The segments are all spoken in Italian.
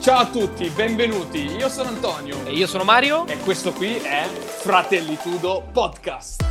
Ciao a tutti, benvenuti. Io sono Antonio. E io sono Mario. E questo qui è Fratellitudo Podcast.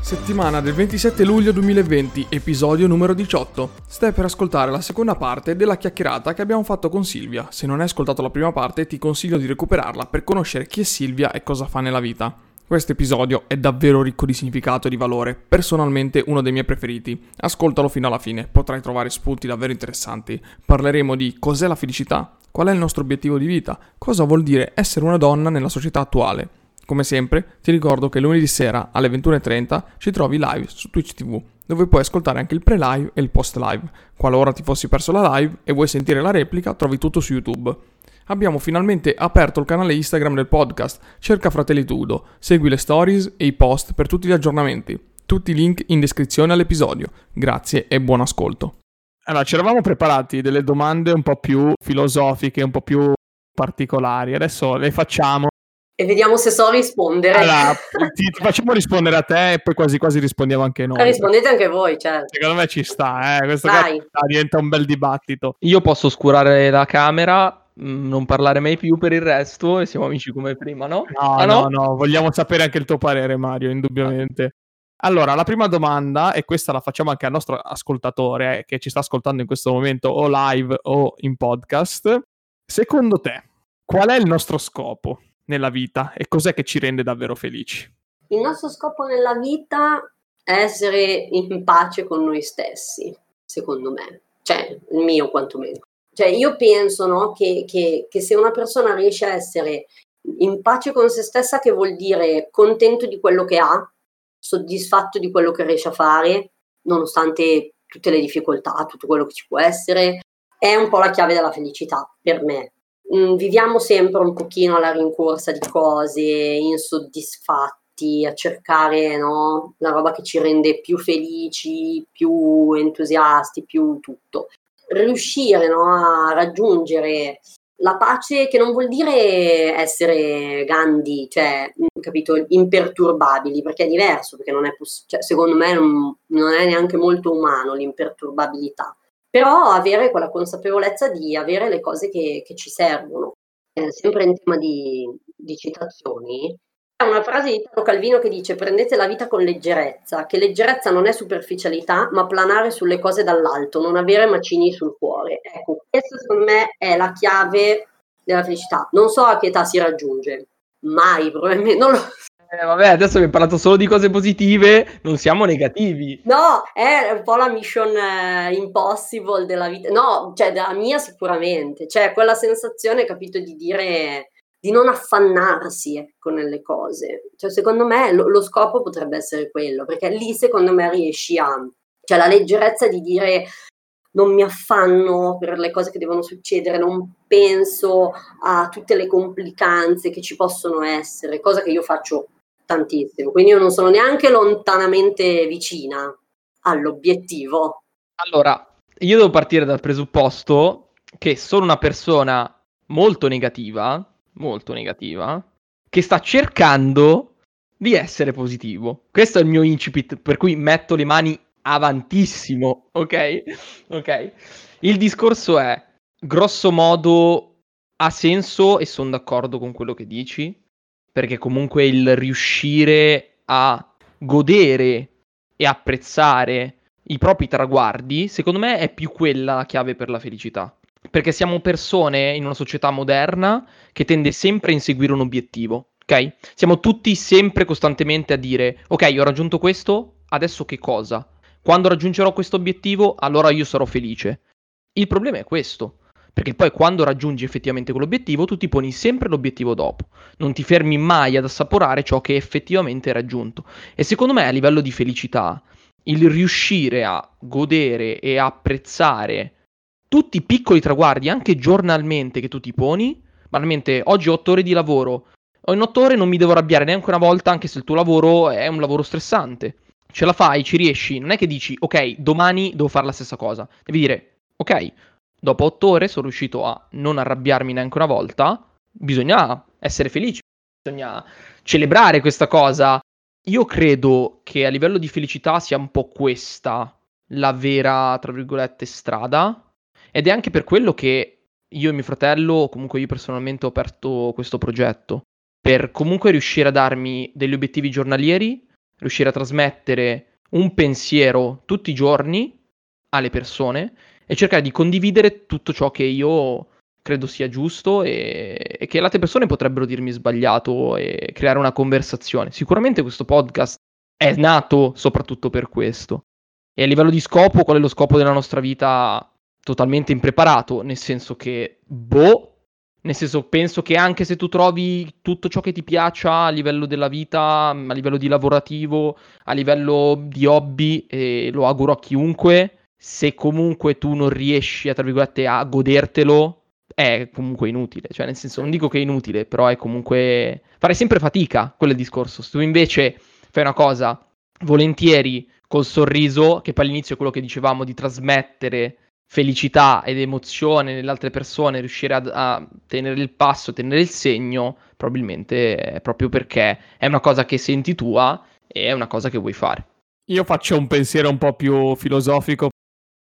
Settimana del 27 luglio 2020, episodio numero 18. Stai per ascoltare la seconda parte della chiacchierata che abbiamo fatto con Silvia. Se non hai ascoltato la prima parte, ti consiglio di recuperarla per conoscere chi è Silvia e cosa fa nella vita. Questo episodio è davvero ricco di significato e di valore, personalmente uno dei miei preferiti. Ascoltalo fino alla fine, potrai trovare spunti davvero interessanti. Parleremo di cos'è la felicità, qual è il nostro obiettivo di vita, cosa vuol dire essere una donna nella società attuale come sempre, ti ricordo che lunedì sera alle 21.30 ci trovi live su Twitch TV, dove puoi ascoltare anche il pre-live e il post-live. Qualora ti fossi perso la live e vuoi sentire la replica, trovi tutto su YouTube. Abbiamo finalmente aperto il canale Instagram del podcast, cerca Fratelli Tudo, segui le stories e i post per tutti gli aggiornamenti. Tutti i link in descrizione all'episodio. Grazie e buon ascolto. Allora, ci eravamo preparati delle domande un po' più filosofiche, un po' più particolari. Adesso le facciamo e vediamo se so rispondere. Allora, ti, ti, facciamo rispondere a te e poi quasi quasi rispondiamo anche noi. Rispondete anche voi, certo. Secondo me ci sta, eh. Questo diventa un bel dibattito. Io posso oscurare la camera, non parlare mai più per il resto e siamo amici come prima, no? No, ah, no, no, no, vogliamo sapere anche il tuo parere, Mario, indubbiamente. Allora, la prima domanda, e questa la facciamo anche al nostro ascoltatore eh, che ci sta ascoltando in questo momento o live o in podcast. Secondo te, qual è il nostro scopo? nella vita e cos'è che ci rende davvero felici? Il nostro scopo nella vita è essere in pace con noi stessi, secondo me, cioè il mio quantomeno. Cioè io penso no, che, che, che se una persona riesce a essere in pace con se stessa, che vuol dire contento di quello che ha, soddisfatto di quello che riesce a fare, nonostante tutte le difficoltà, tutto quello che ci può essere, è un po' la chiave della felicità per me mm, viviamo sempre un pochino alla rincorsa di cose, insoddisfatti, a cercare no, la roba che ci rende più felici, più entusiasti, più tutto. Riuscire no, a raggiungere la pace che non vuol dire essere Gandhi, cioè, mm, capito, imperturbabili, perché è diverso, perché non è poss- cioè, secondo me non, non è neanche molto umano l'imperturbabilità però avere quella consapevolezza di avere le cose che, che ci servono. Eh, sempre in tema di, di citazioni, una frase di Italo Calvino che dice prendete la vita con leggerezza, che leggerezza non è superficialità, ma planare sulle cose dall'alto, non avere macini sul cuore. Ecco, questa secondo me è la chiave della felicità. Non so a che età si raggiunge, mai probabilmente, non lo, eh, vabbè, adesso abbiamo parlato solo di cose positive, non siamo negativi. No, è un po' la mission eh, impossible della vita. No, cioè della mia sicuramente. Cioè quella sensazione, capito, di dire di non affannarsi ecco, nelle cose. Cioè, secondo me lo, lo, scopo potrebbe essere quello, perché lì secondo me riesci a... Cioè la leggerezza di dire non mi affanno per le cose che devono succedere, non penso a tutte le complicanze che ci possono essere, cosa che io faccio tantissimo, quindi io non sono neanche lontanamente vicina all'obiettivo. Allora, io devo partire dal presupposto che sono una persona molto negativa, molto negativa, che sta cercando di essere positivo. Questo è il mio incipit, per cui metto le mani avantissimo, ok? Ok. Il discorso è, grosso modo, ha senso e sono d'accordo con quello che dici, perché comunque il riuscire a godere e apprezzare i propri traguardi, secondo me è più quella la chiave per la felicità. Perché siamo persone in una società moderna che tende sempre a inseguire un obiettivo, ok? Siamo tutti sempre costantemente a dire, ok, ho raggiunto questo, adesso che cosa? Quando raggiungerò questo obiettivo, allora io sarò felice. Il problema è questo. Perché poi quando raggiungi effettivamente quell'obiettivo, tu ti poni sempre l'obiettivo dopo. Non ti fermi mai ad assaporare ciò che effettivamente hai raggiunto. E secondo me a livello di felicità, il riuscire a godere e apprezzare tutti i piccoli traguardi, anche giornalmente, che tu ti poni, banalmente oggi ho 8 ore di lavoro, in 8 ore non mi devo arrabbiare neanche una volta, anche se il tuo lavoro è un lavoro stressante. Ce la fai, ci riesci, non è che dici ok, domani devo fare la stessa cosa. Devi dire ok, dopo otto ore sono riuscito a non arrabbiarmi neanche una volta, bisogna essere felici, bisogna celebrare questa cosa io credo che a livello di felicità sia un po' questa la vera, tra virgolette, strada. Ed è anche per quello che io e mio fratello, o comunque io personalmente, ho aperto questo progetto. Per comunque riuscire a darmi degli obiettivi giornalieri, riuscire a trasmettere un pensiero tutti i giorni alle persone e cercare di condividere tutto ciò che io credo sia giusto e, e, che le altre persone potrebbero dirmi sbagliato e creare una conversazione. Sicuramente questo podcast è nato soprattutto per questo. E a livello di scopo, qual è lo scopo della nostra vita? Totalmente impreparato, nel senso che, boh, nel senso penso che anche se tu trovi tutto ciò che ti piaccia a livello della vita, a livello di lavorativo, a livello di hobby, e lo auguro a chiunque, se comunque tu non riesci a, tra virgolette, a godertelo, è comunque inutile. Cioè, nel senso, non dico che è inutile, però è comunque. Fare sempre fatica, quello è il discorso. Se tu invece fai una cosa volentieri, col sorriso, che poi all'inizio è quello che dicevamo di trasmettere felicità ed emozione nelle altre persone, riuscire a, a tenere il passo, tenere il segno, probabilmente è proprio perché è una cosa che senti tua e è una cosa che vuoi fare. Io faccio un pensiero un po' più filosofico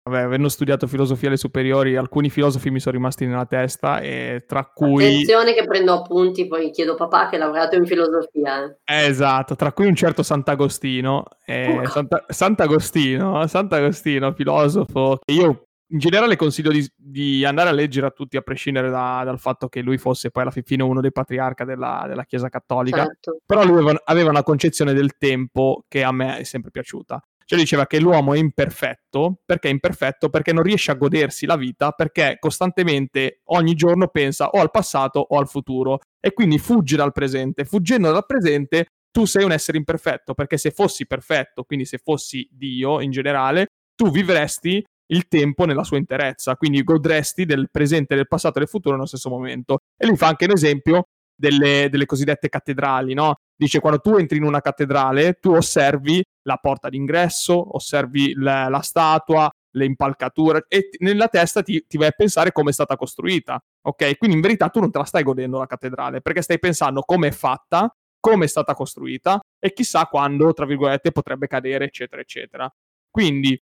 Vabbè, avendo studiato filosofia alle superiori, alcuni filosofi mi sono rimasti nella testa e tra cui... Attenzione che prendo appunti, poi chiedo papà che ha lavorato in filosofia. Eh, esatto, tra cui un certo Sant'Agostino. Eh, Santa... Sant'Agostino, Sant'Agostino, filosofo, che io in generale consiglio di, di, andare a leggere a tutti, a prescindere da, dal fatto che lui fosse poi alla fine uno dei patriarca della, della Chiesa Cattolica. Certo. Però lui aveva, aveva, una concezione del tempo che a me è sempre piaciuta. Cioè diceva che l'uomo è imperfetto, perché è imperfetto? Perché non riesce a godersi la vita, perché costantemente ogni giorno pensa o al passato o al futuro e quindi fugge dal presente. Fuggendo dal presente tu sei un essere imperfetto, perché se fossi perfetto, quindi se fossi Dio in generale, tu vivresti il tempo nella sua interezza, quindi godresti del presente, del passato e del futuro nello stesso momento. E lui fa anche un esempio delle, delle cosiddette cattedrali, no? Dice quando tu entri in una cattedrale, tu osservi la porta d'ingresso, osservi la, la statua, le impalcature e t- nella testa ti, ti vai a pensare come è stata costruita, ok? Quindi in verità tu non te la stai godendo la cattedrale perché stai pensando come è fatta, come è stata costruita e chissà quando, tra virgolette, potrebbe cadere, eccetera, eccetera. Quindi,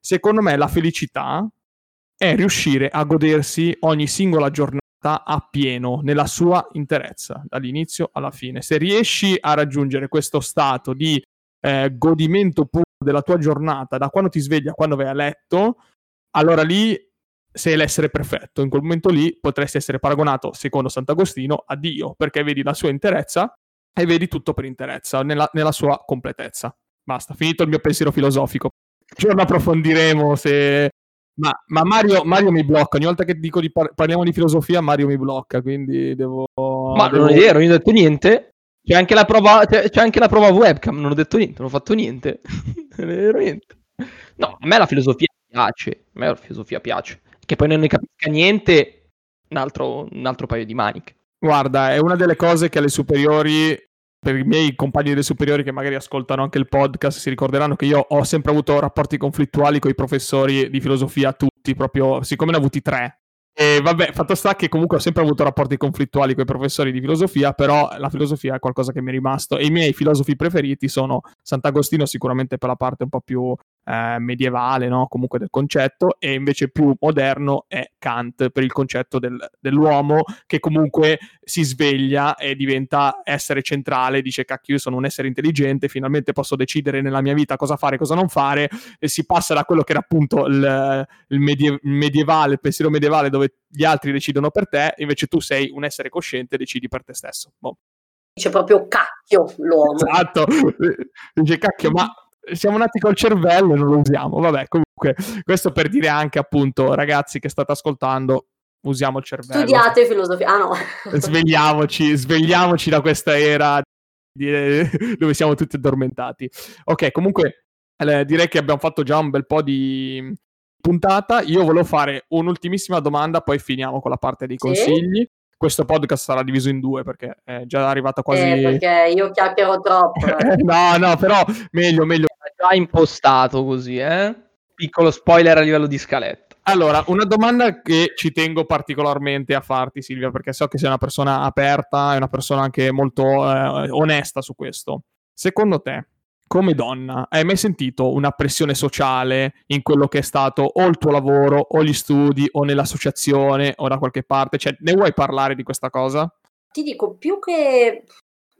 secondo me, la felicità è riuscire a godersi ogni singola giornata a pieno nella sua interezza, dall'inizio alla fine. Se riesci a raggiungere questo stato di eh, godimento puro della tua giornata, da quando ti svegli a quando vai a letto, allora lì sei l'essere perfetto. In quel momento lì potresti essere paragonato, secondo Sant'Agostino, a Dio, perché vedi la sua interezza e vedi tutto per interezza, nella, nella sua completezza. Basta, finito il mio pensiero filosofico. Giorno approfondiremo se ma, ma Mario, Mario, mi blocca. Ogni volta che dico di par- parliamo di filosofia, Mario mi blocca. Quindi devo. Ma devo... non è vero, non ho detto niente. C'è anche, la prova, c'è, c'è anche la prova webcam. Non ho detto niente, non ho fatto niente. non è vero niente. No, a me la filosofia piace. A me la filosofia piace. Che poi non ne capisca niente, un altro, un altro paio di maniche. Guarda, è una delle cose che alle superiori per i miei compagni delle superiori che magari ascoltano anche il podcast si ricorderanno che io ho sempre avuto rapporti conflittuali con i professori di filosofia, tutti, proprio siccome ne ho avuti tre. E vabbè, fatto sta che comunque ho sempre avuto rapporti conflittuali con i professori di filosofia, però la filosofia è qualcosa che mi è rimasto e i miei filosofi preferiti sono Sant'Agostino sicuramente per la parte un po' più eh, medievale, no? comunque del concetto, e invece più moderno è Kant per il concetto del, dell'uomo che comunque si sveglia e diventa essere centrale, dice cacchio io sono un essere intelligente, finalmente posso decidere nella mia vita cosa fare, cosa non fare, e si passa da quello che era appunto il, il, medie- medievale, il pensiero medievale dove gli altri decidono per te, invece tu sei un essere cosciente e decidi per te stesso. Boh. Dice proprio cacchio l'uomo. Esatto, dice cacchio, ma siamo nati col cervello e non lo usiamo. Vabbè, comunque, questo per dire anche appunto, ragazzi che state ascoltando, usiamo il cervello. Studiate filosofia. Ah no. svegliamoci, svegliamoci da questa era dove siamo tutti addormentati. Ok, comunque eh, direi che abbiamo fatto già un bel po' di puntata. Io volevo fare un'ultimissima domanda, poi finiamo con la parte dei consigli. Sì? questo podcast sarà diviso in due perché è già arrivata quasi... Eh, perché io chiacchiero troppo. Eh. no, no, però meglio, meglio. Già impostato così, eh? Piccolo spoiler a livello di scaletta. Allora, una domanda che ci tengo particolarmente a farti, Silvia, perché so che sei una persona aperta e una persona anche molto eh, onesta su questo. secondo te, come donna, hai mai sentito una pressione sociale in quello che è stato o il tuo lavoro, o gli studi, o nell'associazione, o da qualche parte? Cioè, ne vuoi parlare di questa cosa? Ti dico, più che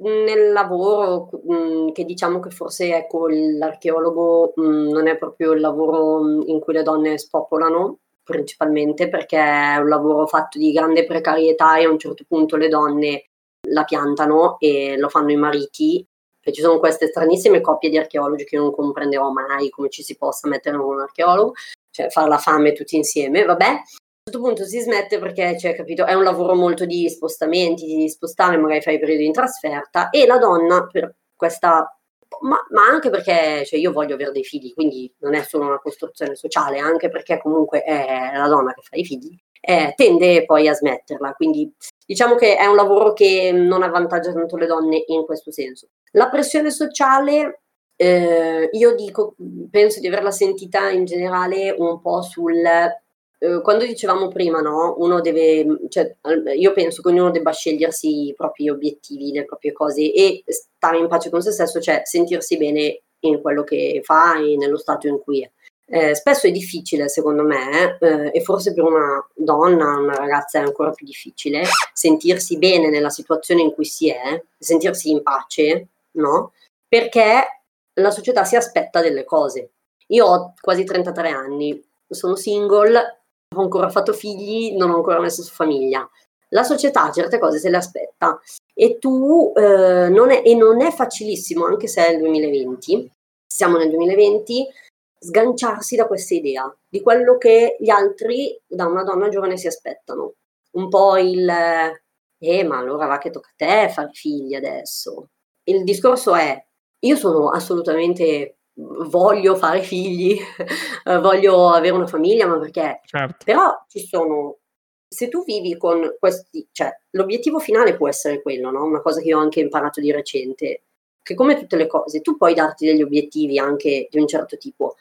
nel lavoro, mh, che diciamo che forse ecco, l'archeologo mh, non è proprio il lavoro in cui le donne spopolano, principalmente perché è un lavoro fatto di grande precarietà e a un certo punto le donne la piantano e lo fanno i mariti. E ci sono queste stranissime coppie di archeologi che non comprenderò mai come ci si possa mettere con un archeologo, cioè fare la fame tutti insieme, vabbè. Certo punto si smette perché, cioè, capito, è un lavoro molto di spostamenti, di spostare, magari fai periodi in trasferta e la donna per questa ma, ma, anche perché cioè, io voglio avere dei figli, quindi non è solo una costruzione sociale, anche perché comunque è la donna che fa i figli, eh, tende poi a smetterla. Quindi diciamo che è un lavoro che non avvantaggia tanto le donne in questo senso. La pressione sociale, eh, io dico, penso di averla sentita in generale un po' sul eh, quando dicevamo prima, no, uno deve, cioè, io penso che ognuno debba scegliersi i propri obiettivi, le proprie cose e stare in pace con se stesso, cioè sentirsi bene in quello che fa e nello stato in cui è. Eh, spesso è difficile, secondo me, eh, e forse per una donna, una ragazza è ancora più difficile, sentirsi bene nella situazione in cui si è, sentirsi in pace, no? Perché la società si aspetta delle cose. Io ho quasi 33 anni, sono single, ho ancora fatto figli, non ho ancora messo su famiglia. La società certe cose se le aspetta e tu eh, non è, e non è facilissimo, anche se è il 2020, siamo nel 2020, sganciarsi da questa idea di quello che gli altri da una donna giovane si aspettano. Un po' il eh, ma allora va che tocca a te fare figli adesso. Il discorso è, io sono assolutamente voglio fare figli, voglio avere una famiglia, ma perché? Certo. Però ci sono, se tu vivi con questi, cioè l'obiettivo finale può essere quello, no? Una cosa che io ho anche imparato di recente, che come tutte le cose, tu puoi darti degli obiettivi anche di un certo tipo,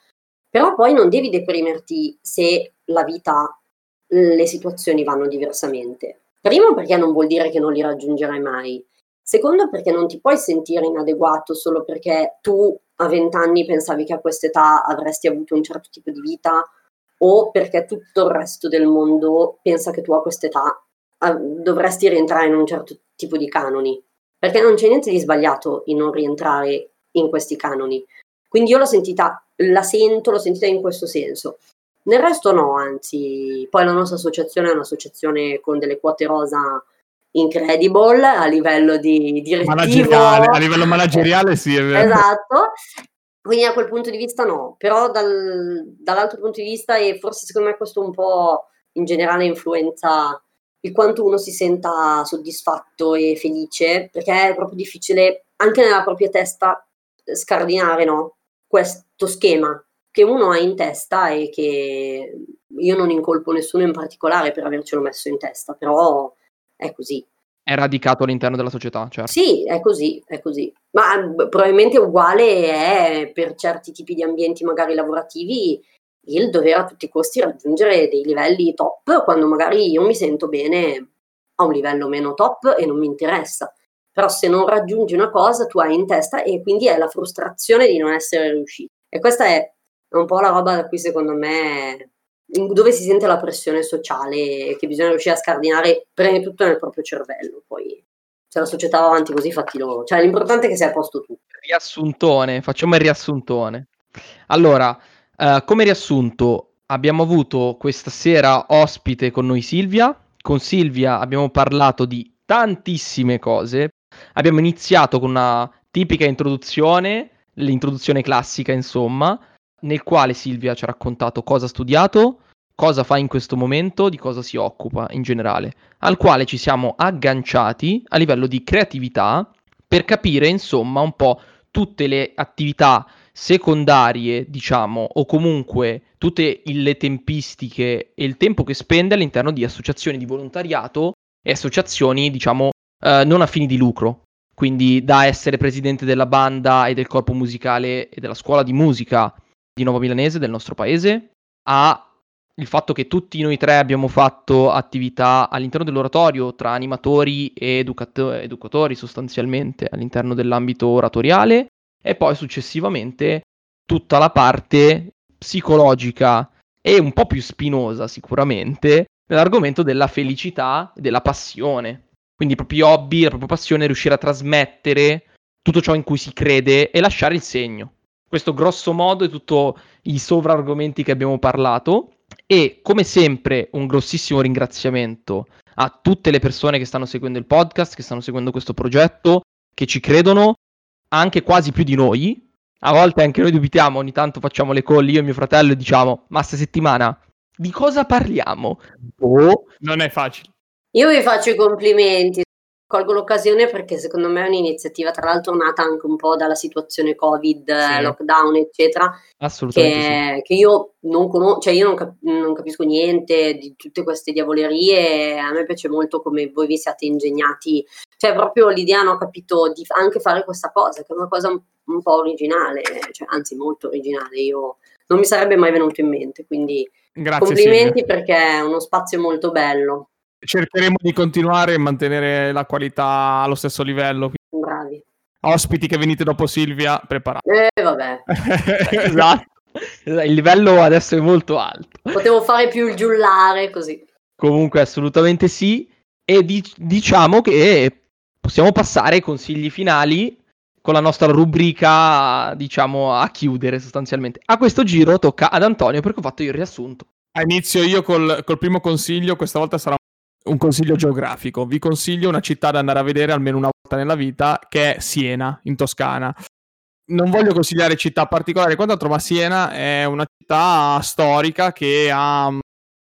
però poi non devi deprimerti se la vita, le situazioni vanno diversamente. Primo perché non vuol dire che non li raggiungerai mai. Secondo perché non ti puoi sentire inadeguato solo perché tu a 20 anni pensavi che a quest'età avresti avuto un certo tipo di vita o perché tutto il resto del mondo pensa che tu a quest'età dovresti rientrare in un certo tipo di canoni. Perché non c'è niente di sbagliato in non rientrare in questi canoni. Quindi io l'ho sentita, la sento, l'ho sentita in questo senso. Nel resto no, anzi, poi la nostra associazione è un'associazione con delle quote rosa incredible a livello di direttivo. A livello manageriale sì, è vero. Esatto. Quindi a quel punto di vista no, però dal, dall'altro punto di vista e forse secondo me questo un po' in generale influenza il quanto uno si senta soddisfatto e felice, perché è proprio difficile anche nella propria testa scardinare no? questo schema che uno ha in testa e che io non incolpo nessuno in particolare per avercelo messo in testa, però è così. È radicato all'interno della società, certo. Sì, è così, è così. Ma probabilmente uguale è per certi tipi di ambienti magari lavorativi il dover a tutti i costi raggiungere dei livelli top quando magari io mi sento bene a un livello meno top e non mi interessa. Però se non raggiungi una cosa tu hai in testa e quindi è la frustrazione di non essere riuscito. E questa è un po' la roba da cui secondo me dove si sente la pressione sociale che bisogna riuscire a scardinare di tutto nel proprio cervello. Poi se la società va avanti così, fatti loro. Cioè, l'importante è che sia a posto tu. Riassuntone, facciamo il riassuntone. Allora, uh, come riassunto, abbiamo avuto questa sera ospite con noi Silvia. Con Silvia abbiamo parlato di tantissime cose. Abbiamo iniziato con una tipica introduzione, l'introduzione classica, insomma nel quale Silvia ci ha raccontato cosa ha studiato, cosa fa in questo momento, di cosa si occupa in generale, al quale ci siamo agganciati a livello di creatività per capire insomma un po' tutte le attività secondarie, diciamo, o comunque tutte le tempistiche e il tempo che spende all'interno di associazioni di volontariato e associazioni, diciamo, eh, non a fini di lucro. Quindi da essere presidente della banda e del corpo musicale e della scuola di musica di Nuovo Milanese, del nostro paese, a il fatto che tutti noi tre abbiamo fatto attività all'interno dell'oratorio tra animatori e educato- educatori sostanzialmente all'interno dell'ambito oratoriale e poi successivamente tutta la parte psicologica e un po' più spinosa sicuramente nell'argomento della felicità e della passione. Quindi i propri hobby, la propria passione, riuscire a trasmettere tutto ciò in cui si crede e lasciare il segno. Questo grosso modo è tutto i sovraargomenti che abbiamo parlato e come sempre un grossissimo ringraziamento a tutte le persone che stanno seguendo il podcast, che stanno seguendo questo progetto, che ci credono anche quasi più di noi. A volte anche noi dubitiamo, ogni tanto facciamo le call io e mio fratello e diciamo "Ma sta settimana di cosa parliamo?". Oh, non è facile. Io vi faccio i complimenti, colgo l'occasione perché secondo me è un'iniziativa, tra l'altro nata anche un po' dalla situazione Covid, sì. lockdown, eccetera. Assolutamente. Che, sì. che io non conosco, cioè io non, cap- non, capisco niente di tutte queste diavolerie. A me piace molto come voi vi siate ingegnati. Cioè, proprio l'idea, hanno capito di anche fare questa cosa, che è una cosa un, un po' originale, cioè, anzi molto originale. Io non mi sarebbe mai venuto in mente, quindi Grazie, complimenti Silvia. perché è uno spazio molto bello. Cercheremo di continuare e mantenere la qualità allo stesso livello. Bravi. Ospiti che venite dopo Silvia, preparati. Eh, vabbè. esatto. Il livello adesso è molto alto. Potevo fare più il giullare così. Comunque, assolutamente sì. E di- diciamo che possiamo passare ai consigli finali con la nostra rubrica, diciamo, a chiudere sostanzialmente. A questo giro tocca ad Antonio perché ho fatto io il riassunto. Inizio io col, col primo consiglio, questa volta sarà un consiglio geografico. Vi consiglio una città da andare a vedere almeno una volta nella vita, che è Siena, in Toscana. Non voglio consigliare città particolari quant'altro, ma Siena è una città storica che ha una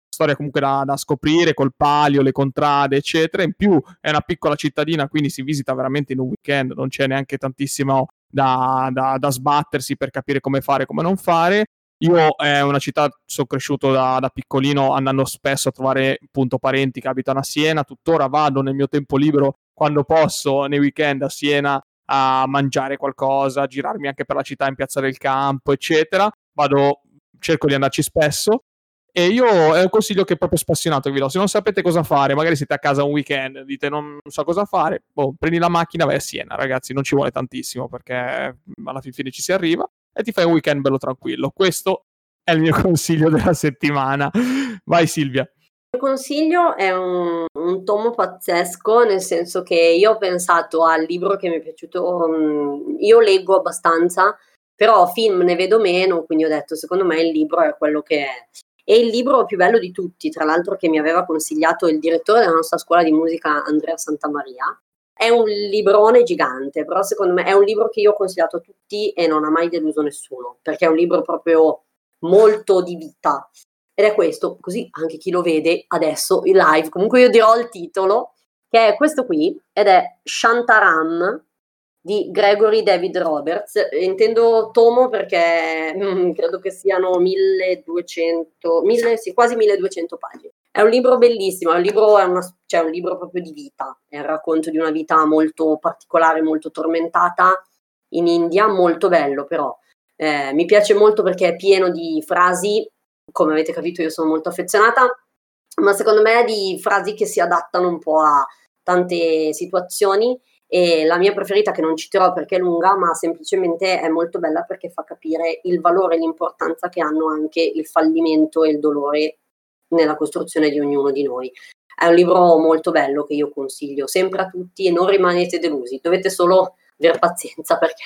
storia comunque da, da, scoprire col palio, le contrade, eccetera. In più è una piccola cittadina, quindi si visita veramente in un weekend, non c'è neanche tantissimo da, da, da sbattersi per capire come fare e come non fare. Io è una città, sono cresciuto da, da, piccolino andando spesso a trovare appunto parenti che abitano a Siena, tuttora vado nel mio tempo libero quando posso nei weekend a Siena a mangiare qualcosa, a girarmi anche per la città in piazza del campo, eccetera. Vado, cerco di andarci spesso. E io è un consiglio che è proprio spassionato vi do. Se non sapete cosa fare, magari siete a casa un weekend, dite non so cosa fare, boh, prendi la macchina, vai a Siena, ragazzi, non ci vuole tantissimo perché alla fine ci si arriva e ti fai un weekend bello tranquillo. Questo è il mio consiglio della settimana. Vai Silvia. Il mio consiglio è un, un, tomo pazzesco, nel senso che io ho pensato al libro che mi è piaciuto, um, io leggo abbastanza, però film ne vedo meno, quindi ho detto secondo me il libro è quello che è. E il libro più bello di tutti, tra l'altro che mi aveva consigliato il direttore della nostra scuola di musica, Andrea Santamaria, è un librone gigante, però secondo me è un libro che io ho consigliato a tutti e non ha mai deluso nessuno, perché è un libro proprio molto di vita. Ed è questo, così anche chi lo vede adesso in live. Comunque io dirò il titolo, che è questo qui, ed è Shantaram di Gregory David Roberts. Intendo tomo perché mm, credo che siano 1200, 1000, sì, quasi 1200 pagine. È un libro bellissimo, è un libro, è una, cioè un libro proprio di vita, è il racconto di una vita molto particolare, molto tormentata in India, molto bello però. Eh, mi piace molto perché è pieno di frasi, come avete capito io sono molto affezionata, ma secondo me di frasi che si adattano un po' a tante situazioni. E la mia preferita che non citerò perché è lunga, ma semplicemente è molto bella perché fa capire il valore e l'importanza che hanno anche il fallimento e il dolore nella costruzione di ognuno di noi. È un libro molto bello che io consiglio sempre a tutti e non rimanete delusi, dovete solo avere pazienza perché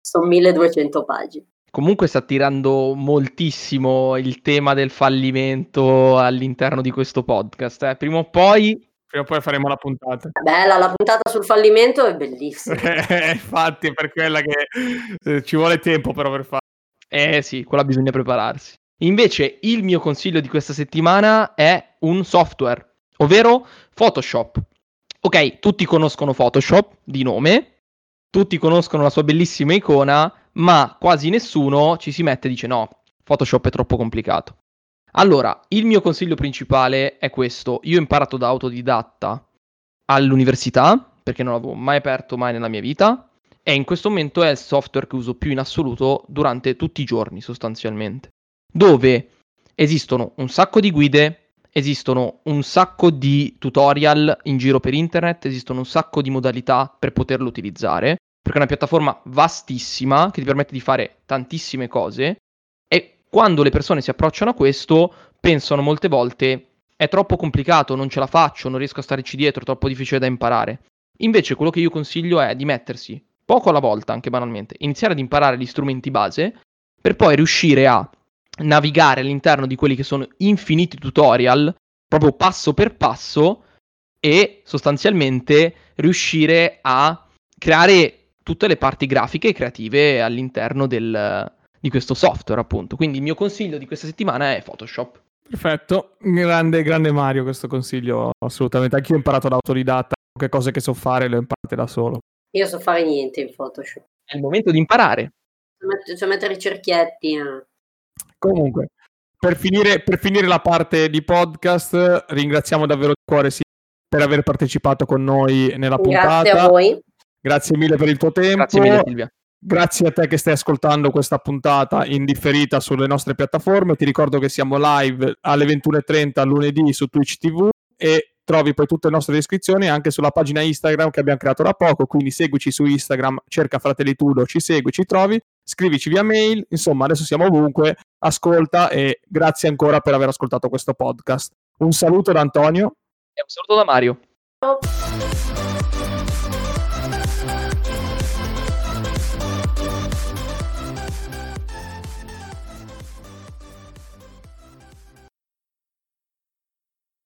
sono 1200 pagine. Comunque sta tirando moltissimo il tema del fallimento all'interno di questo podcast. Eh. Prima o poi Prima o poi faremo la puntata. Bella, la puntata sul fallimento è bellissima. Infatti, è per quella che eh, ci vuole tempo però per fare. Eh sì, quella bisogna prepararsi. Invece, il mio consiglio di questa settimana è un software, ovvero Photoshop. Ok, tutti conoscono Photoshop di nome, tutti conoscono la sua bellissima icona, ma quasi nessuno ci si mette e dice no, Photoshop è troppo complicato. Allora, il mio consiglio principale è questo. Io ho imparato da autodidatta all'università, perché non l'avevo mai aperto mai nella mia vita, e in questo momento è il software che uso più in assoluto durante tutti i giorni, sostanzialmente. Dove esistono un sacco di guide, esistono un sacco di tutorial in giro per internet, esistono un sacco di modalità per poterlo utilizzare, perché è una piattaforma vastissima che ti permette di fare tantissime cose e quando le persone si approcciano a questo pensano molte volte è troppo complicato, non ce la faccio, non riesco a starci dietro, è troppo difficile da imparare. Invece quello che io consiglio è di mettersi poco alla volta, anche banalmente, iniziare ad imparare gli strumenti base per poi riuscire a navigare all'interno di quelli che sono infiniti tutorial, proprio passo per passo, e sostanzialmente riuscire a creare tutte le parti grafiche e creative all'interno del, di questo software, appunto. Quindi il mio consiglio di questa settimana è Photoshop. Perfetto, grande, grande Mario questo consiglio, assolutamente. Anch'io ho imparato da autodidatta, che cose che so fare le ho imparate da solo. Io so fare niente in Photoshop. È il momento di imparare. So mettere, i cerchietti. eh. Comunque, per finire, per finire la parte di podcast, ringraziamo davvero di cuore Silvia per aver partecipato con noi nella puntata. Grazie a voi. Grazie mille per il tuo tempo. Grazie mille Silvia. Grazie a te che stai ascoltando questa puntata in differita sulle nostre piattaforme. Ti ricordo che siamo live alle 21.30 lunedì su Twitch TV e trovi poi tutte le nostre descrizioni anche sulla pagina Instagram che abbiamo creato da poco. Quindi seguici su Instagram, cerca Fratelli Tudo, ci segui, ci trovi, scrivici via mail. Insomma, adesso siamo ovunque. Ascolta e grazie ancora per aver ascoltato questo podcast. Un saluto da Antonio. E un saluto da Mario. Ciao.